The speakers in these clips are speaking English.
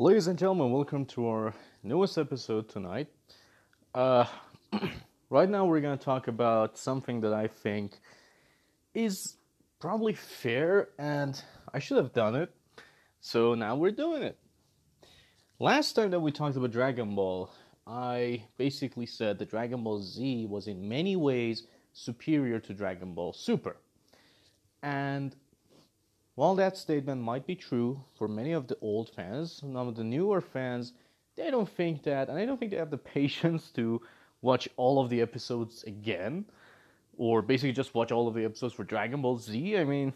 Ladies and gentlemen, welcome to our newest episode tonight. Uh, right now, we're going to talk about something that I think is probably fair, and I should have done it. So now we're doing it. Last time that we talked about Dragon Ball, I basically said that Dragon Ball Z was in many ways superior to Dragon Ball Super. And while that statement might be true for many of the old fans, of the newer fans, they don't think that, and I don't think they have the patience to watch all of the episodes again, or basically just watch all of the episodes for Dragon Ball Z. I mean,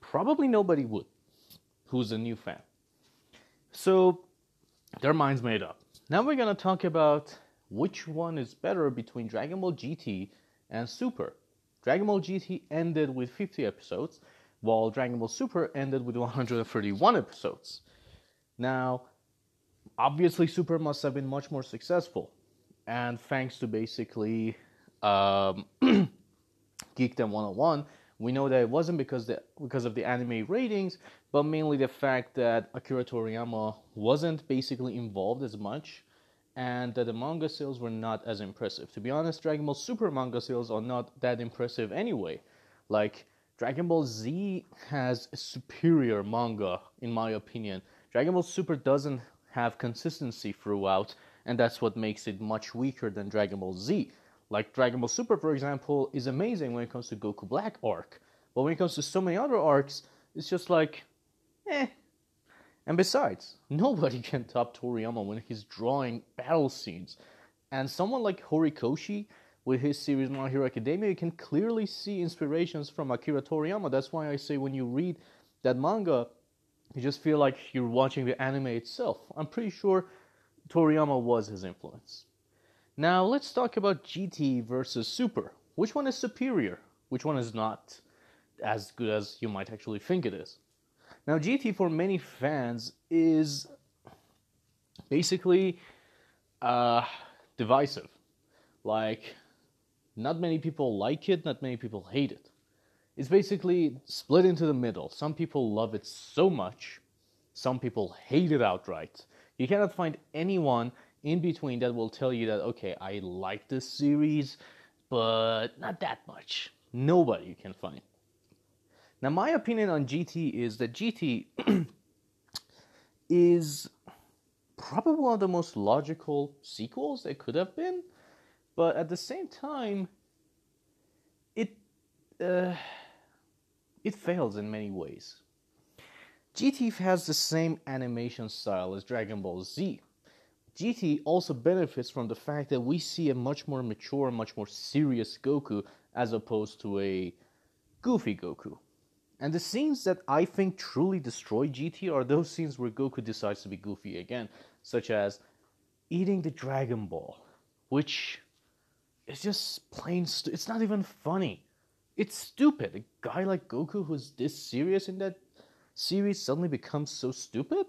probably nobody would who's a new fan. So, their minds made up. Now we're gonna talk about which one is better between Dragon Ball GT and Super. Dragon Ball GT ended with 50 episodes while Dragon Ball Super ended with 131 episodes. Now, obviously, Super must have been much more successful, and thanks to basically um, Geekdom 101, we know that it wasn't because the, because of the anime ratings, but mainly the fact that Akira Toriyama wasn't basically involved as much, and that the manga sales were not as impressive. To be honest, Dragon Ball Super manga sales are not that impressive anyway. Like Dragon Ball Z has superior manga, in my opinion. Dragon Ball Super doesn't have consistency throughout, and that's what makes it much weaker than Dragon Ball Z. Like Dragon Ball Super, for example, is amazing when it comes to Goku Black arc, but when it comes to so many other arcs, it's just like, eh. And besides, nobody can top Toriyama when he's drawing battle scenes. And someone like Horikoshi with his series My Hero Academia, you can clearly see inspirations from Akira Toriyama. That's why I say when you read that manga, you just feel like you're watching the anime itself. I'm pretty sure Toriyama was his influence. Now let's talk about GT versus Super. Which one is superior? Which one is not as good as you might actually think it is? Now GT for many fans is basically uh, divisive. Like not many people like it, not many people hate it. It's basically split into the middle. Some people love it so much, some people hate it outright. You cannot find anyone in between that will tell you that, okay, I like this series, but not that much. Nobody you can find. Now, my opinion on GT is that GT is probably one of the most logical sequels there could have been but at the same time, it uh, it fails in many ways. GT has the same animation style as Dragon Ball Z. GT also benefits from the fact that we see a much more mature, much more serious Goku as opposed to a goofy Goku. And the scenes that I think truly destroy GT are those scenes where Goku decides to be goofy again, such as eating the Dragon Ball, which it's just plain. Stu- it's not even funny. It's stupid. A guy like Goku, who's this serious in that series, suddenly becomes so stupid.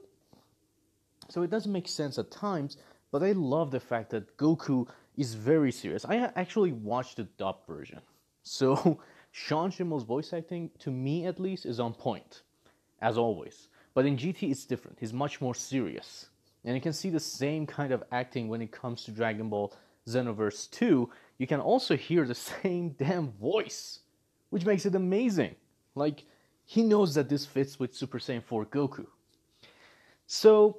So it doesn't make sense at times. But I love the fact that Goku is very serious. I actually watched the dub version, so Sean Schemmel's voice acting, to me at least, is on point, as always. But in GT, it's different. He's much more serious. And you can see the same kind of acting when it comes to Dragon Ball Xenoverse 2, you can also hear the same damn voice, which makes it amazing. Like, he knows that this fits with Super Saiyan 4 Goku. So,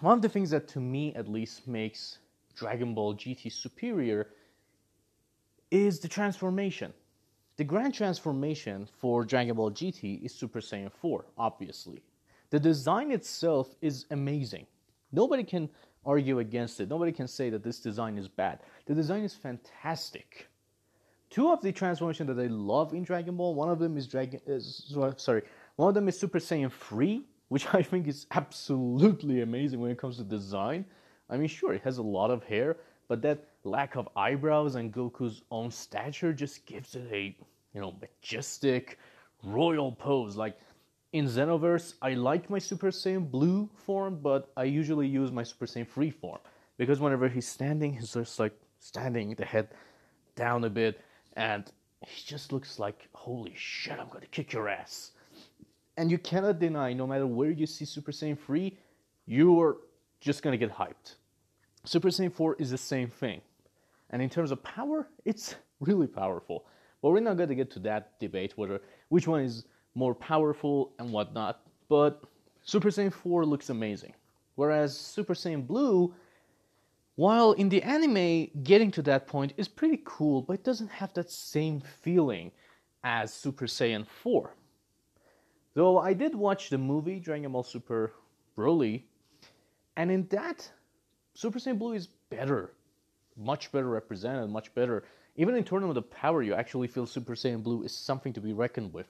one of the things that to me at least makes Dragon Ball GT superior is the transformation. The grand transformation for Dragon Ball GT is Super Saiyan 4, obviously. The design itself is amazing. Nobody can argue against it. Nobody can say that this design is bad. The design is fantastic. Two of the transformations that I love in Dragon Ball, one of them is Dragon uh, is, uh, sorry, one of them is Super Saiyan 3, which I think is absolutely amazing when it comes to design. I mean, sure, it has a lot of hair, but that lack of eyebrows and Goku's own stature just gives it a, you know, majestic, royal pose. Like in Xenoverse, I like my Super Saiyan Blue form, but I usually use my Super Saiyan Free form because whenever he's standing, he's just like standing, the head down a bit, and he just looks like, holy shit, I'm gonna kick your ass. And you cannot deny, no matter where you see Super Saiyan Free, you're just gonna get hyped. Super Saiyan 4 is the same thing. And in terms of power, it's really powerful. But we're not gonna get to that debate whether which one is more powerful and whatnot. But Super Saiyan 4 looks amazing. Whereas Super Saiyan Blue, while in the anime getting to that point is pretty cool, but it doesn't have that same feeling as Super Saiyan 4. Though I did watch the movie Dragon Ball Super Broly, and in that, Super Saiyan Blue is better, much better represented, much better. Even in Tournament of Power, you actually feel Super Saiyan Blue is something to be reckoned with.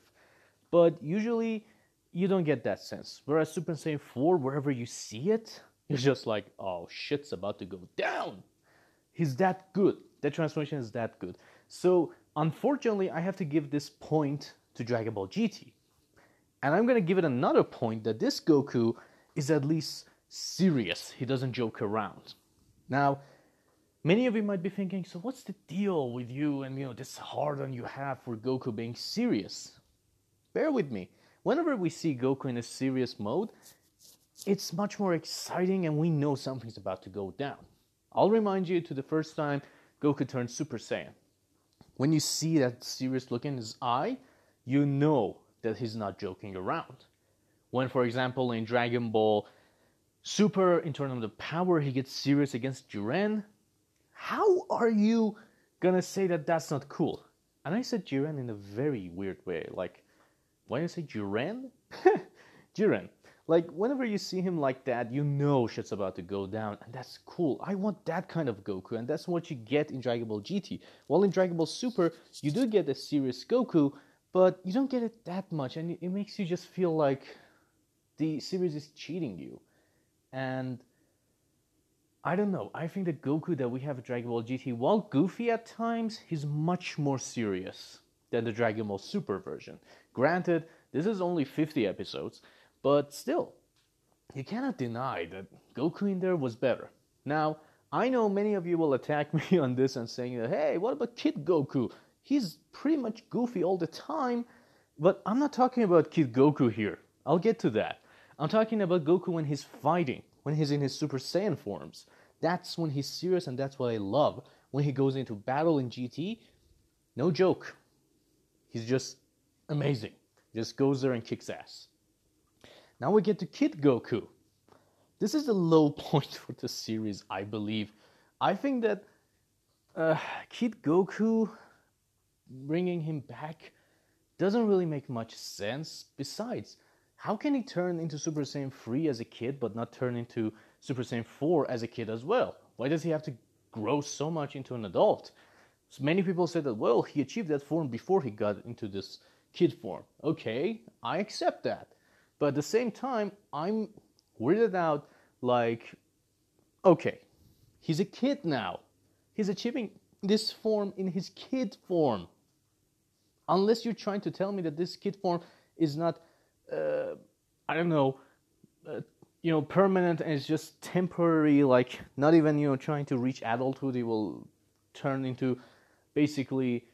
But usually, you don't get that sense. Whereas Super Saiyan 4, wherever you see it, you're just like, oh, shit's about to go down. He's that good. That transformation is that good. So, unfortunately, I have to give this point to Dragon Ball GT. And I'm going to give it another point that this Goku is at least serious. He doesn't joke around. Now, many of you might be thinking, so what's the deal with you and you know this hard on you have for Goku being serious? Bear with me. Whenever we see Goku in a serious mode, it's much more exciting and we know something's about to go down. I'll remind you to the first time Goku turned Super Saiyan. When you see that serious look in his eye, you know that he's not joking around. When, for example, in Dragon Ball Super, in Tournament of the Power, he gets serious against Jiren, how are you gonna say that that's not cool? And I said Jiren in a very weird way. Like, why you say Jiren? Jiren. Like, whenever you see him like that, you know shit's about to go down, and that's cool. I want that kind of Goku, and that's what you get in Dragon Ball GT. While in Dragon Ball Super, you do get a serious Goku, but you don't get it that much, and it makes you just feel like the series is cheating you. And I don't know. I think the Goku that we have at Dragon Ball GT, while goofy at times, he's much more serious than the Dragon Ball Super version. Granted, this is only 50 episodes, but still, you cannot deny that Goku in there was better. Now, I know many of you will attack me on this and saying that, hey, what about Kid Goku? he's pretty much goofy all the time. But I'm not talking about Kid Goku here. I'll get to that. I'm talking about Goku when he's fighting, when he's in his Super Saiyan forms. That's when he's serious, and that's what I love. When he goes into battle in GT, no joke. He's just amazing. Just goes there and kicks ass. Now we get to Kid Goku. This is the low point for the series, I believe. I think that uh, Kid Goku bringing him back doesn't really make much sense. Besides, how can he turn into Super Saiyan 3 as a kid but not turn into Super Saiyan 4 as a kid as well? Why does he have to grow so much into an adult? So many people say that, well, he achieved that form before he got into this kid form. Okay, I accept that. But at the same time, I'm weirded out like, okay, he's a kid now. He's achieving this form in his kid form unless you're trying to tell me that this kid form is not, uh, I don't know, uh, you know, permanent and it's just temporary, like not even you know trying to reach adulthood, it will turn into basically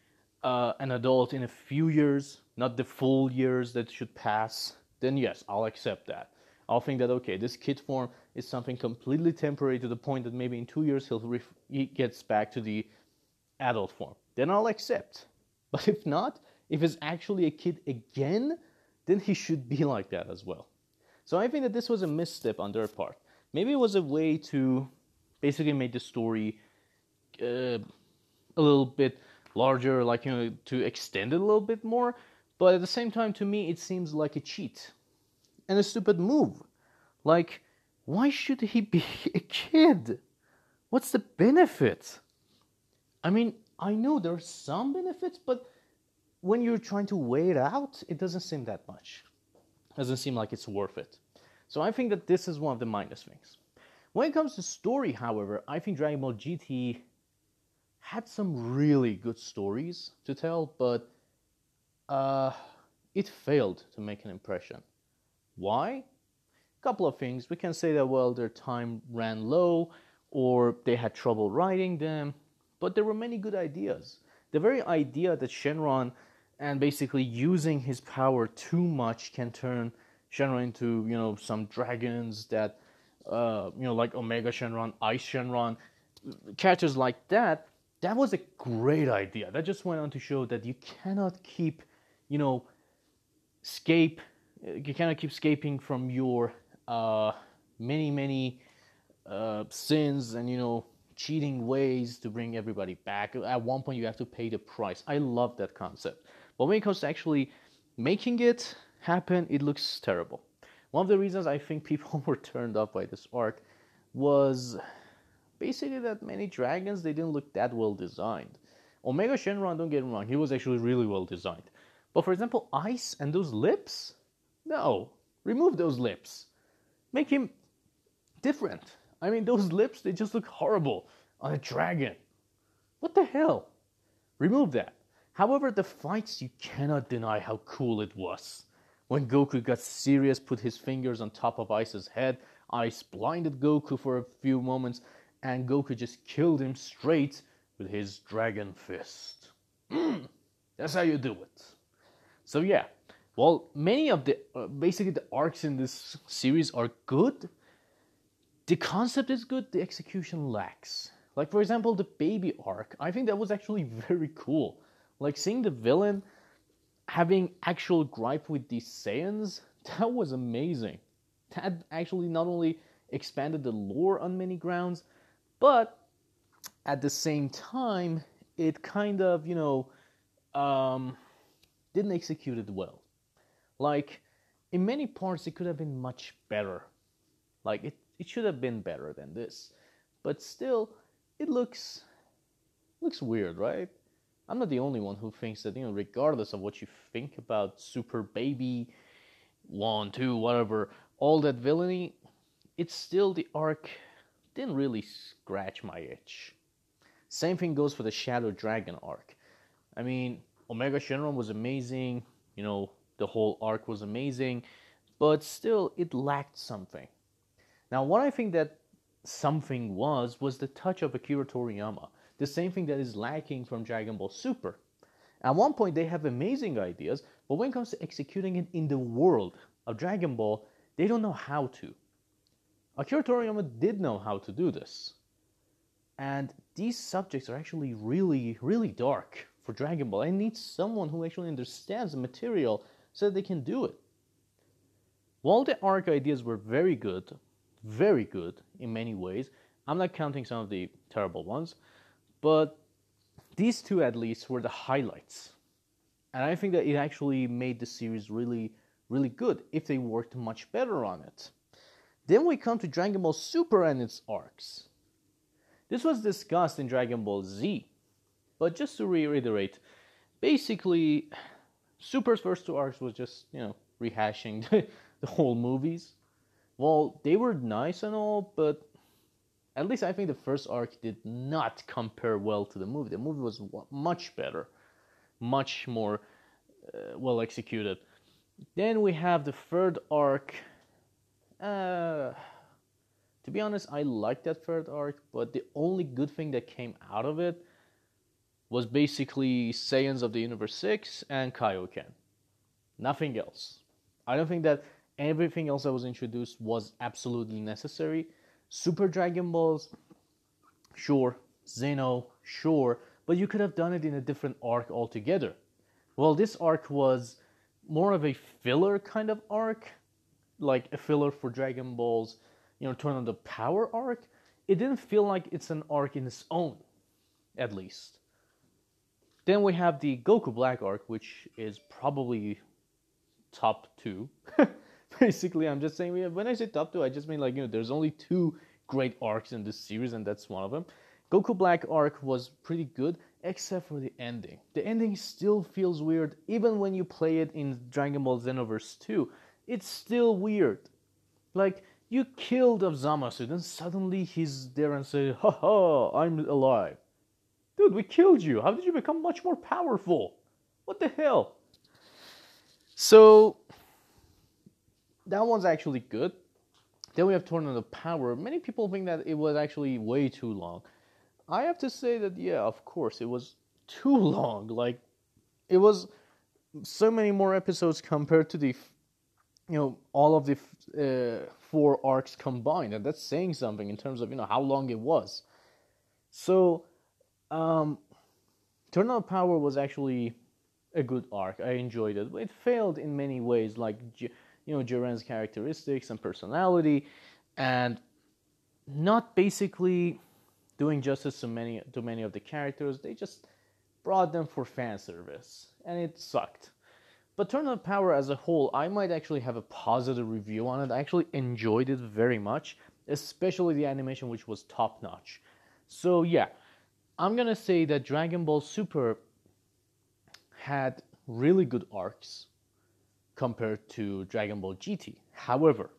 uh, an adult in a few years, not the full years that should pass. Then yes, I'll accept that. I'll think that okay, this kid form is something completely temporary to the point that maybe in two years he'll ref- he gets back to the adult form. Then I'll accept. But if not, if he's actually a kid again, then he should be like that as well. So I think that this was a misstep on their part. Maybe it was a way to basically make the story uh, a little bit larger, like, you know, to extend it a little bit more. But at the same time, to me, it seems like a cheat and a stupid move. Like, why should he be a kid? What's the benefit? I mean, I know there's some benefits, but when you're trying to weigh it out, it doesn't seem that much. It doesn't seem like it's worth it. So I think that this is one of the minus things. When it comes to story, however, I think Dragon Ball GT had some really good stories to tell, but uh, it failed to make an impression. Why? A couple of things. We can say that, well, their time ran low, or they had trouble writing them, but there were many good ideas. The very idea that Shenron and basically using his power too much can turn Shenron into, you know, some dragons that uh, you know, like Omega Shenron, Ice Shenron, characters like that. That was a great idea. That just went on to show that you cannot keep, you know, escape. You cannot keep escaping from your uh, many, many uh, sins and you know cheating ways to bring everybody back. At one point, you have to pay the price. I love that concept. But when it comes to actually making it happen, it looks terrible. One of the reasons I think people were turned off by this arc was basically that many dragons they didn't look that well designed. Omega Shenron, don't get me wrong, he was actually really well designed. But for example, Ice and those lips, no, remove those lips, make him different. I mean, those lips they just look horrible on a dragon. What the hell? Remove that. However, the fights you cannot deny how cool it was. When Goku got serious, put his fingers on top of Ice's head, Ice blinded Goku for a few moments, and Goku just killed him straight with his dragon fist. Mm, that's how you do it. So yeah, while many of the uh, basically the arcs in this series are good, the concept is good, the execution lacks. Like for example, the baby arc. I think that was actually very cool. Like seeing the villain having actual gripe with these Saiyans, that was amazing. That actually not only expanded the lore on many grounds, but at the same time, it kind of, you know, um, didn't execute it well. Like, in many parts, it could have been much better. Like, it, it should have been better than this. But still, it looks looks weird, right? I'm not the only one who thinks that, you know, regardless of what you think about Super Baby, one, two, whatever, all that villainy, it's still the arc didn't really scratch my itch. Same thing goes for the Shadow Dragon arc. I mean, Omega Shenron was amazing, you know, the whole arc was amazing, but still it lacked something. Now, what I think that something was was the touch of Akira Toriyama the same thing that is lacking from Dragon Ball Super. At one point, they have amazing ideas, but when it comes to executing it in the world of Dragon Ball, they don't know how to. Akira Toriyama did know how to do this. And these subjects are actually really, really dark for Dragon Ball. I need someone who actually understands the material so that they can do it. While the arc ideas were very good, very good in many ways, I'm not counting some of the terrible ones, but these two, at least, were the highlights. And I think that it actually made the series really, really good if they worked much better on it. Then we come to Dragon Ball Super and its arcs. This was discussed in Dragon Ball Z, but just to reiterate, basically, Super's first two arcs was just, you know, rehashing the whole movies. Well, they were nice and all, but at least I think the first arc did not compare well to the movie. The movie was much better, much more uh, well executed. Then we have the third arc. Uh, to be honest, I like that third arc, but the only good thing that came out of it was basically Saiyans of the Universe 6 and Kaioken. Nothing else. I don't think that everything else that was introduced was absolutely necessary Super Dragon Balls, sure. Zeno, sure. But you could have done it in a different arc altogether. Well, this arc was more of a filler kind of arc, like a filler for Dragon Balls, you know, Tournament of Power arc. It didn't feel like it's an arc in its own, at least. Then we have the Goku Black arc, which is probably top two. basically i'm just saying when i say top two i just mean like you know there's only two great arcs in this series and that's one of them goku black arc was pretty good except for the ending the ending still feels weird even when you play it in dragon ball xenoverse 2 it's still weird like you killed of zamasu then suddenly he's there and say ha ha i'm alive dude we killed you how did you become much more powerful what the hell so that one's actually good. Then we have Tournament of Power. Many people think that it was actually way too long. I have to say that yeah, of course, it was too long. Like it was so many more episodes compared to the you know all of the uh, four arcs combined, and that's saying something in terms of you know how long it was. So, um, of Power was actually a good arc. I enjoyed it. It failed in many ways, like you know Jiren's characteristics and personality, and not basically doing justice to many to many of the characters. They just brought them for fan service, and it sucked. But Tournament of Power as a whole, I might actually have a positive review on it. I actually enjoyed it very much, especially the animation, which was top notch. So yeah, I'm gonna say that Dragon Ball Super had really good arcs compared to Dragon Ball GT. However,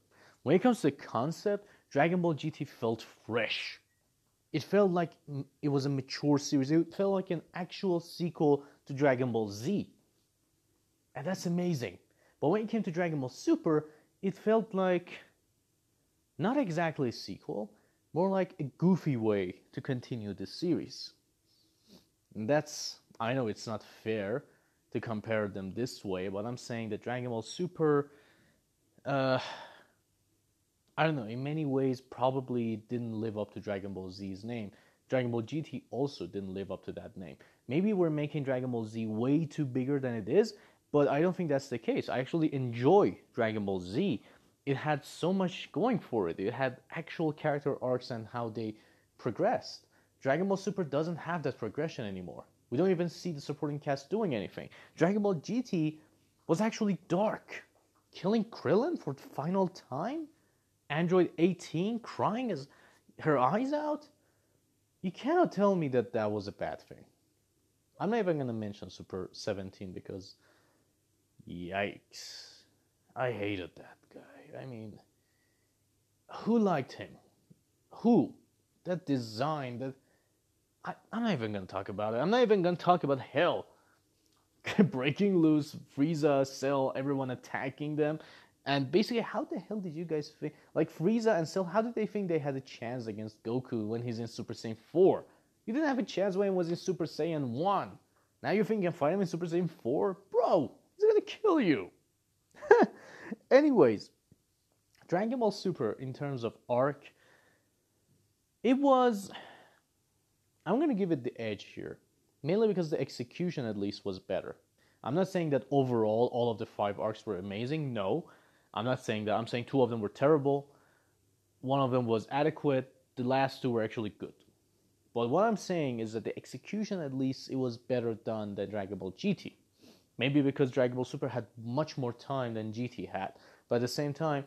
when it comes to the concept, Dragon Ball GT felt fresh. It felt like it was a mature series. It felt like an actual sequel to Dragon Ball Z. And that's amazing. But when it came to Dragon Ball Super, it felt like not exactly a sequel, more like a goofy way to continue the series. And that's, I know it's not fair to compare them this way, but I'm saying that Dragon Ball Super, uh, I don't know, in many ways probably didn't live up to Dragon Ball Z's name. Dragon Ball GT also didn't live up to that name. Maybe we're making Dragon Ball Z way too bigger than it is, but I don't think that's the case. I actually enjoy Dragon Ball Z. It had so much going for it. It had actual character arcs and how they progressed. Dragon Ball Super doesn't have that progression anymore. We don't even see the supporting cast doing anything. Dragon Ball GT was actually dark. Killing Krillin for the final time? Android 18 crying as her eyes out? You cannot tell me that that was a bad thing. I'm not even going to mention Super 17 because yikes. I hated that guy. I mean, who liked him? Who? That design, that I, am not even gonna talk about it. I'm not even gonna talk about hell. Breaking loose, Frieza, Cell, everyone attacking them. And basically, how the hell did you guys think? Like, Frieza and Cell, how did they think they had a chance against Goku when he's in Super Saiyan 4? You didn't have a chance when he was in Super Saiyan 1. Now you think you can fight him in Super Saiyan 4? Bro, kill you. Anyways, Dragon Ball Super, in terms of arc, it was I'm to give it the edge here, mainly because the execution at least was better. I'm not saying that overall all of the five arcs were amazing. No, I'm not saying that. I'm saying two of them were terrible. One of them was adequate. The last two were actually good. But what I'm saying is that the execution, at least, it was better done than Dragon Ball GT. Maybe because Dragon Ball Super had much more time than GT had. But at the same time,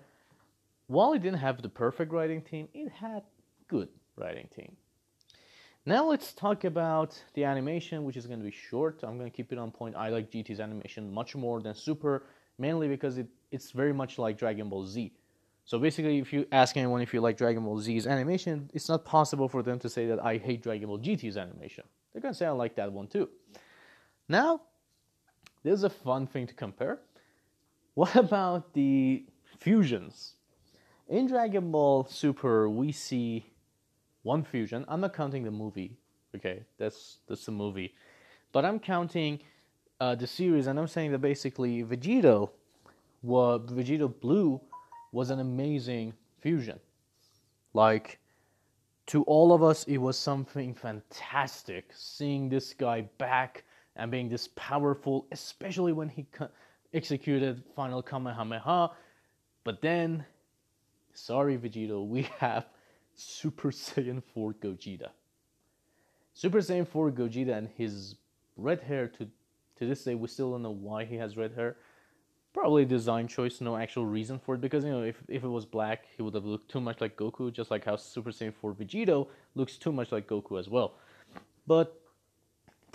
while it didn't have the perfect writing team, it had good writing team. Now let's talk about the animation, which is going to be short. I'm going to keep it on point. I like GT's animation much more than Super, mainly because it, it's very much like Dragon Ball Z. So basically, if you ask anyone if you like Dragon Ball Z's animation, it's not possible for them to say that I hate Dragon Ball GT's animation. They're going to say I like that one too. Now, there's a fun thing to compare. What about the fusions? In Dragon Ball Super, we see one fusion. I'm not counting the movie. Okay, that's that's the movie, but I'm counting uh, the series, and I'm saying that basically Vegito, was Vegito Blue, was an amazing fusion. Like to all of us, it was something fantastic seeing this guy back and being this powerful, especially when he co- executed Final Kamehameha. But then, sorry, Vegito, we have Super Saiyan 4 Gogeta. Super Saiyan 4 Gogeta and his red hair to to this day we still don't know why he has red hair. Probably design choice, no actual reason for it because you know if, if it was black he would have looked too much like Goku, just like how Super Saiyan 4 Vegito looks too much like Goku as well. But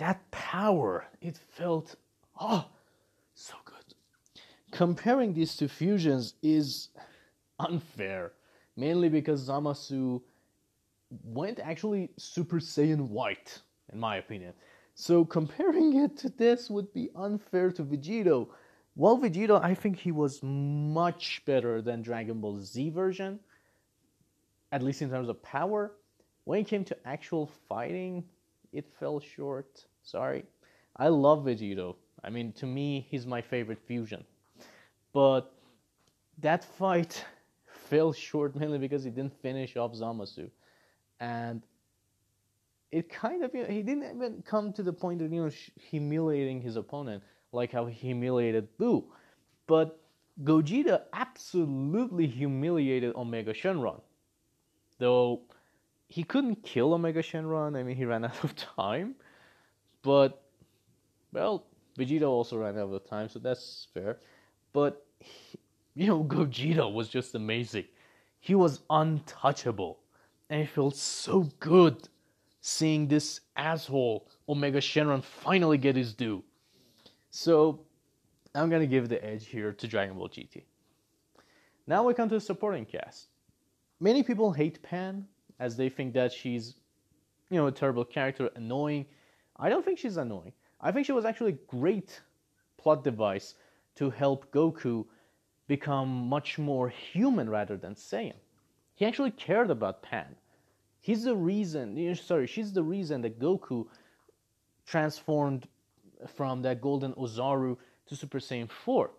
that power, it felt oh so good. Comparing these two fusions is unfair mainly because Zamasu went actually Super Saiyan White, in my opinion. So comparing it to this would be unfair to Vegito. While Vegito, I think he was much better than Dragon Ball Z version, at least in terms of power. When it came to actual fighting, it fell short. Sorry. I love Vegito. I mean, to me, he's my favorite fusion. But that fight fell short mainly because he didn't finish off Zamasu, and it kind of you know, he didn't even come to the point of you know humiliating his opponent like how he humiliated Boo. but Gogeta absolutely humiliated Omega Shenron, though he couldn't kill Omega Shenron. I mean, he ran out of time, but well, Vegeta also ran out of time, so that's fair. But you know, Gogeta was just amazing. He was untouchable, and it felt so good seeing this asshole Omega Shenron finally get his due. So I'm gonna give the edge here to Dragon Ball GT. Now we come to the supporting cast. Many people hate Pan as they think that she's, you know, a terrible character, annoying. I don't think she's annoying. I think she was actually a great plot device to help Goku become much more human rather than Saiyan. He actually cared about Pan. He's the reason, sorry, she's the reason that Goku transformed from that golden Ozaru to Super Saiyan 4.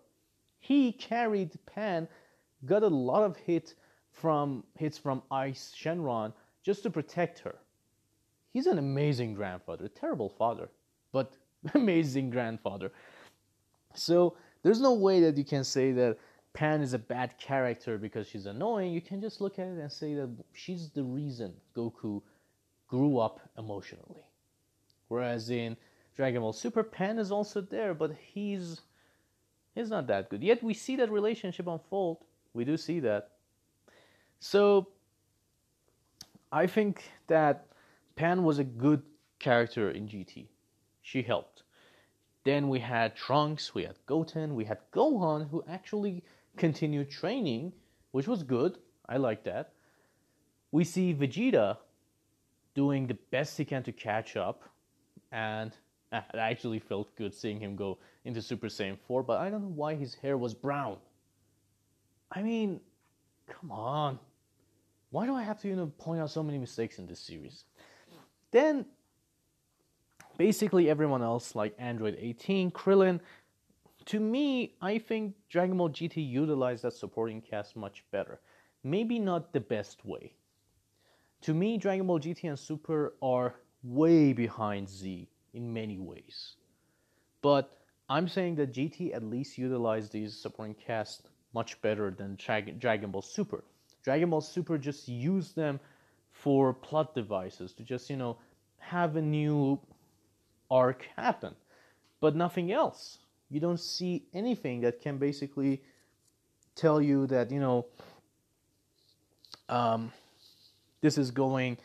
He carried Pan, got a lot of hit from hits from Ice Shenron just to protect her. He's an amazing grandfather, a terrible father, but amazing grandfather. So there's no way that you can say that Pan is a bad character because she's annoying. You can just look at it and say that she's the reason Goku grew up emotionally. Whereas in Dragon Ball Super, Pan is also there, but he's he's not that good. Yet we see that relationship unfold. We do see that. So I think that Pan was a good character in GT. She helped. Then we had Trunks, we had Goten, we had Gohan, who actually continued training, which was good. I like that. We see Vegeta doing the best he can to catch up, and it actually felt good seeing him go into Super Saiyan 4, but I don't know why his hair was brown. I mean, come on. Why do I have to you know point out so many mistakes in this series? Then basically everyone else like Android 18, Krillin, to me, I think Dragon Ball GT utilized that supporting cast much better. Maybe not the best way. To me, Dragon Ball GT and Super are way behind Z in many ways. But I'm saying that GT at least utilized these supporting cast much better than Dragon Ball Super. Dragon Ball Super just used them for plot devices to just, you know, have a new arc happen, but nothing else you don't see anything that can basically tell you that you know um, this is going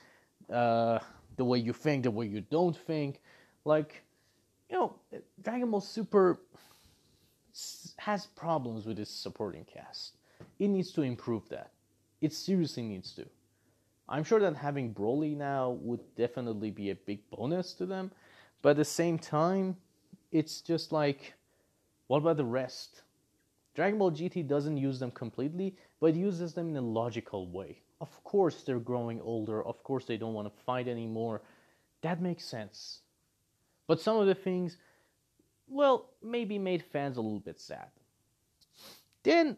uh, the way you think, the way you don't think. Like, you know, Dragon Ball Super has problems with its supporting cast. It needs to improve that. It seriously needs to. I'm sure that having Broly now would definitely be a big bonus to them, but at the same time, it's just like what about the rest? Dragon Ball GT doesn't use them completely, but uses them in a logical way. Of course, they're growing older. Of course, they don't want to fight anymore. That makes sense. But some of the things, well, maybe made fans a little bit sad. Then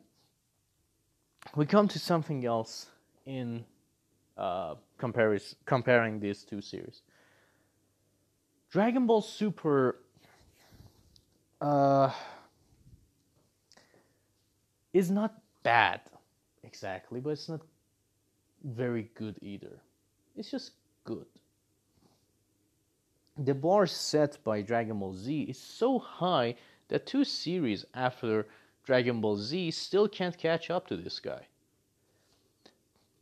we come to something else in uh, comparing these two series. Dragon Ball Super. Uh, is not bad exactly, but it's not very good either. It's just good. The bar set by Dragon Ball Z is so high that two series after Dragon Ball Z still can't catch up to this guy.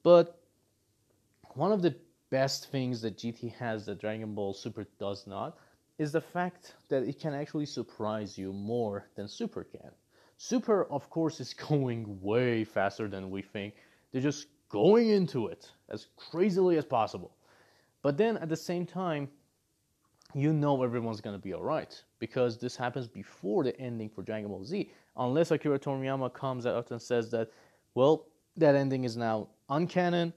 But one of the best things that GT has that Dragon Ball Super does not is the fact that it can actually surprise you more than Super can. Super, of course, is going way faster than we think. They're just going into it as crazily as possible. But then at the same time, you know everyone's gonna be alright because this happens before the ending for Dragon Ball Z. Unless Akira Toriyama comes out and says that, well, that ending is now uncanon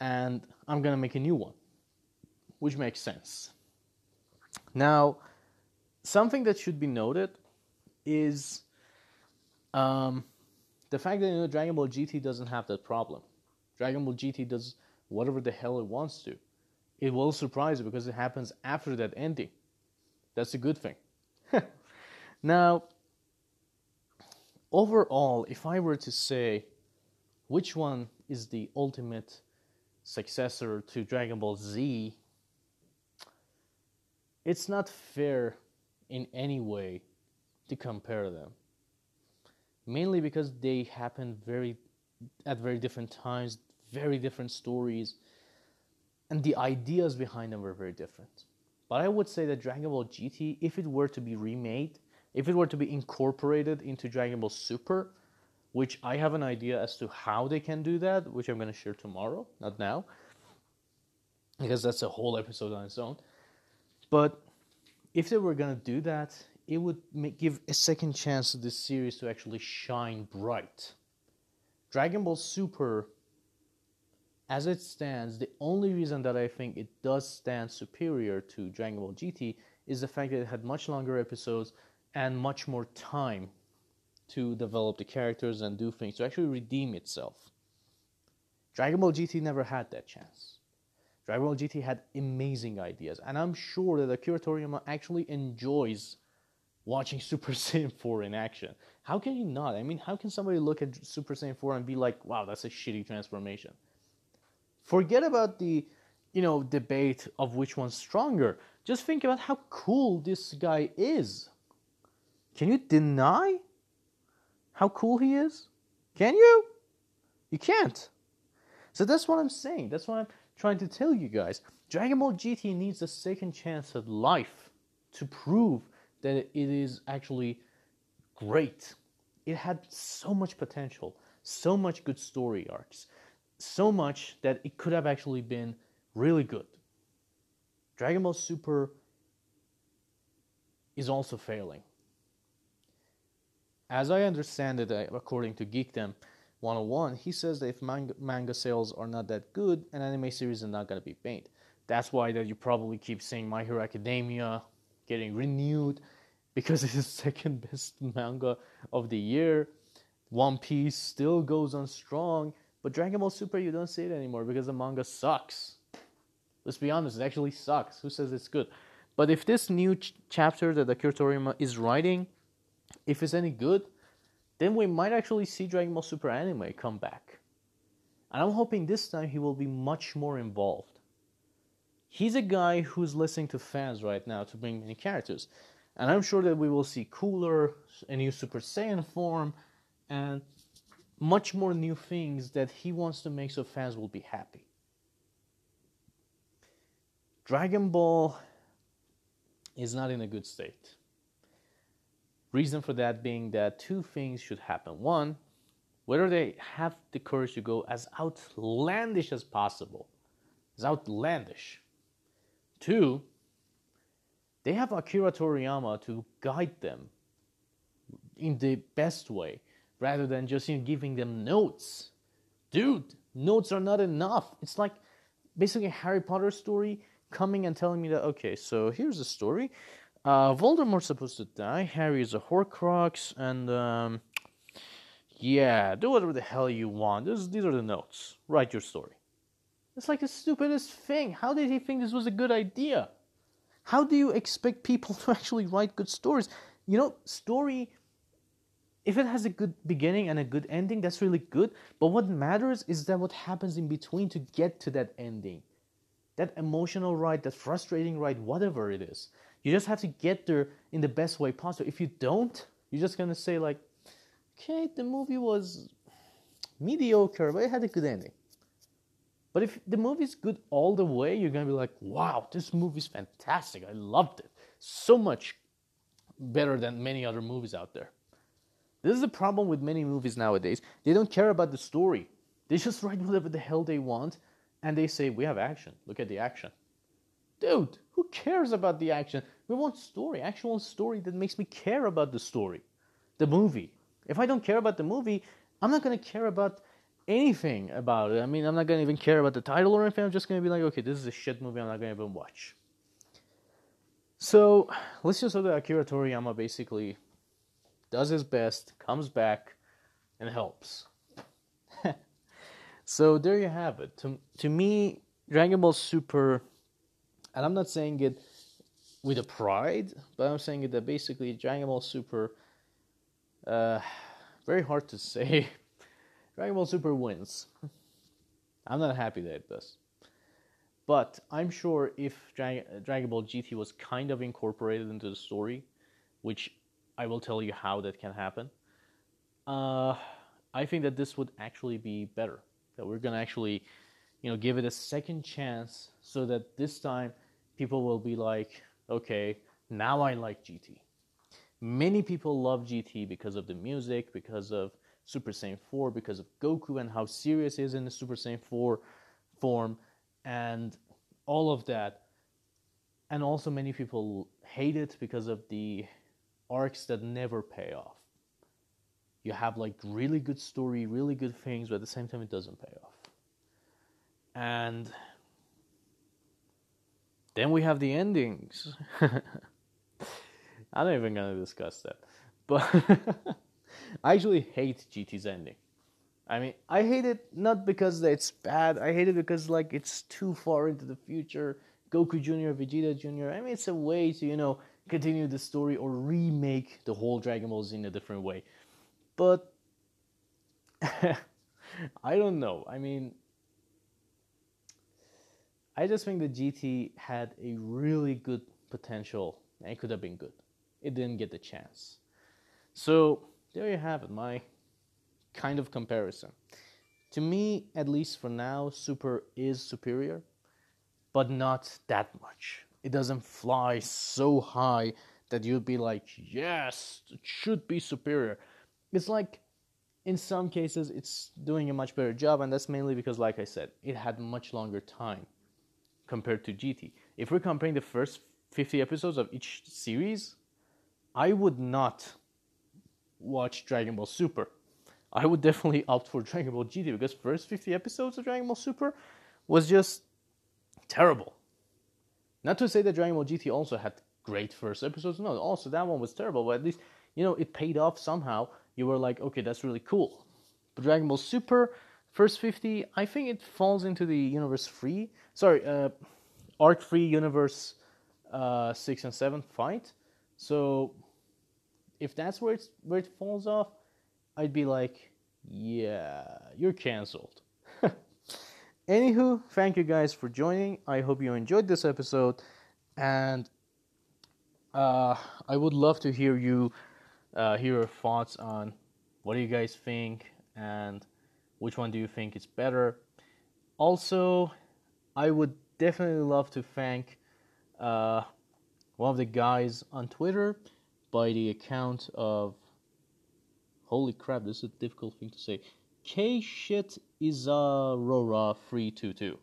and I'm gonna make a new one, which makes sense. Now, something that should be noted is um, the fact that you know Dragon Ball GT doesn't have that problem. Dragon Ball GT does whatever the hell it wants to. It will surprise you because it happens after that ending. That's a good thing. now, overall, if I were to say which one is the ultimate successor to Dragon Ball Z, it's not fair in any way to compare them. Mainly because they happen very at very different times, very different stories, and the ideas behind them were very different. But I would say that Dragon Ball GT, if it were to be remade, if it were to be incorporated into Dragon Ball Super, which I have an idea as to how they can do that, which I'm going to share tomorrow, not now, because that's a whole episode on its own. But if they were going to do that, it would make, give a second chance to this series to actually shine bright. Dragon Ball Super, as it stands, the only reason that I think it does stand superior to Dragon Ball GT is the fact that it had much longer episodes and much more time to develop the characters and do things to actually redeem itself. Dragon Ball GT never had that chance. Dragon Ball GT had amazing ideas, and I'm sure that Akira Toriyama actually enjoys watching Super Saiyan 4 in action. How can you not? I mean, how can somebody look at Super Saiyan 4 and be like, wow, that's a shitty transformation? Forget about the, you know, debate of which one's stronger. Just think about how cool this guy is. Can you deny how cool he is? Can you? You can't. So that's what I'm saying. That's what I'm trying to tell you guys. Dragon Ball GT needs a second chance at life to prove that it is actually great. It had so much potential, so much good story arcs, so much that it could have actually been really good. Dragon Ball Super is also failing. As I understand it, uh, according to Geekdom 101, he says that if manga, manga sales are not that good, an anime series is not going to be made. That's why that you probably keep seeing My Hero Academia getting renewed because it's the second best manga of the year. One Piece still goes on strong, but Dragon Ball Super you don't see it anymore because the manga sucks. Let's be honest, it actually sucks. Who says it's good? But if this new ch- chapter that Akira Toriyama is writing if it's any good, then we might actually see Dragon Ball Super anime come back. And I'm hoping this time he will be much more involved. He's a guy who's listening to fans right now to bring many characters. And I'm sure that we will see cooler, a new Super Saiyan form, and much more new things that he wants to make so fans will be happy. Dragon Ball is not in a good state. Reason for that being that two things should happen. One, whether they have the courage to go as outlandish as possible, as outlandish. Two, they have Akira Toriyama to guide them in the best way rather than just you know, giving them notes. Dude, notes are not enough. It's like basically a Harry Potter story coming and telling me that, okay, so here's the story. Uh, Voldemort's supposed to die. Harry is a Horcrux, and um, yeah, do whatever the hell you want. This, these are the notes. Write your story. It's like the stupidest thing. How did he think this was a good idea? How do you expect people to actually write good stories? You know, story, if it has a good beginning and a good ending, that's really good. But what matters is that what happens in between to get to that ending. That emotional ride, that frustrating ride, whatever it is. You just have to get there in the best way possible. If you don't, you're just gonna say like, okay, the movie was mediocre, but it had a good ending. But if the movie's good all the way, you're gonna be like, wow, this movie's fantastic. I loved it. So much better than many other movies out there. This is the problem with many movies nowadays. They don't care about the story. They just write whatever the hell they want and they say, we have action. Look at the action. Dude, who cares about the action? We want story, actual story that makes me care about the story, the movie. If I don't care about the movie, I'm not gonna care about anything about it. I mean, I'm not gonna even care about the title or anything. I'm just gonna be like, okay, this is a shit movie. I'm not gonna even watch. So let's just say that Akira Toriyama basically does his best, comes back, and helps. so there you have it. To to me, Dragon Ball Super, and I'm not saying it with a pride, but I'm saying it that basically Dragon Ball Super. Uh, very hard to say. Dragon Ball Super wins. I'm not happy that it does. But I'm sure if Dragon Ball GT was kind of incorporated into the story, which I will tell you how that can happen, uh, I think that this would actually be better. That we're gonna actually, you know, give it a second chance, so that this time people will be like, okay, now I like GT. Many people love GT because of the music, because of Super Saiyan 4, because of Goku and how serious is in the Super Saiyan 4 form and all of that. And also, many people hate it because of the arcs that never pay off. You have like really good story, really good things, but at the same time, it doesn't pay off. And then we have the endings. I'm not even gonna discuss that. But I actually hate GT's ending. I mean, I hate it not because it's bad. I hate it because like it's too far into the future. Goku Jr., Vegeta Jr. I mean, it's a way to you know continue the story or remake the whole Dragon Ball Z in a different way. But I don't know. I mean, I just think the GT had a really good potential and it could have been good. It didn't get the chance. So there you have it, my kind of comparison. To me, at least for now, Super is superior, but not that much. It doesn't fly so high that you'd be like, yes, it should be superior. It's like, in some cases, it's doing a much better job, and that's mainly because, like I said, it had much longer time compared to GT. If we're comparing the first 50 episodes of each series, I would not watch Dragon Ball Super I would definitely opt for Dragon Ball GT because first 50 episodes of Dragon Ball Super was just terrible. Not to say that Dragon Ball GT also had great first episodes. No, also that one was terrible, but at least you know it paid off somehow. You were like, okay, that's really cool. But Dragon Ball Super first 50, I think it falls into the universe free. Sorry, uh, arc free universe uh, six and seven fight. So if that's where it's where it falls off, I'd be like, yeah, you're canceled. Anywho, thank you guys for joining. I hope you enjoyed this episode, and uh, I would love to hear you uh, hear your thoughts on what do you guys think and which one do you think is better. Also, I would definitely love to thank uh, one of the guys on Twitter by the account of Holy crap, this is a difficult thing to say. K shit Izarora 322.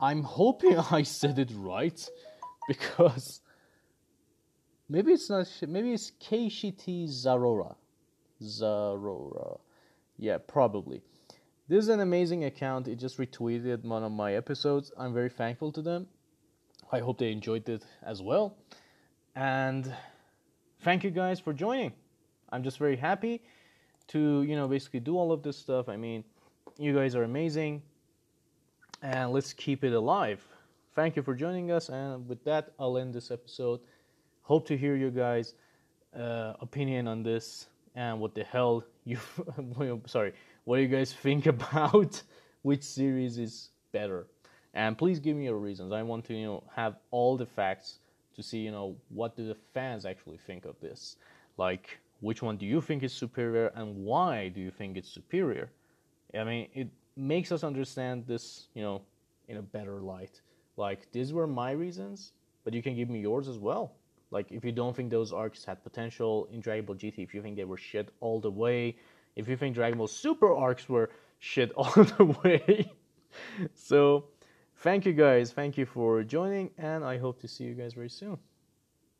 I'm hoping I said it right because maybe it's not maybe it's K Shiti Zarora. Zarora. Yeah, probably. This is an amazing account. It just retweeted one of my episodes. I'm very thankful to them. I hope they enjoyed it as well. And thank you guys for joining. I'm just very happy to, you know, basically do all of this stuff. I mean, you guys are amazing. And let's keep it alive. Thank you for joining us. And with that, I'll end this episode. Hope to hear you guys' uh, opinion on this and what the hell you, sorry, what do you guys think about which series is better. And please give me your reasons. I want to, you know, have all the facts to see, you know, what do the fans actually think of this. Like, which one do you think is superior and why do you think it's superior? I mean, it makes us understand this, you know, in a better light. Like, these were my reasons, but you can give me yours as well. Like, if you don't think those arcs had potential in Dragon Ball GT, if you think they were shit all the way, if you think Dragon Ball Super arcs were shit all the way. so, thank you guys. Thank you for joining, and I hope to see you guys very soon.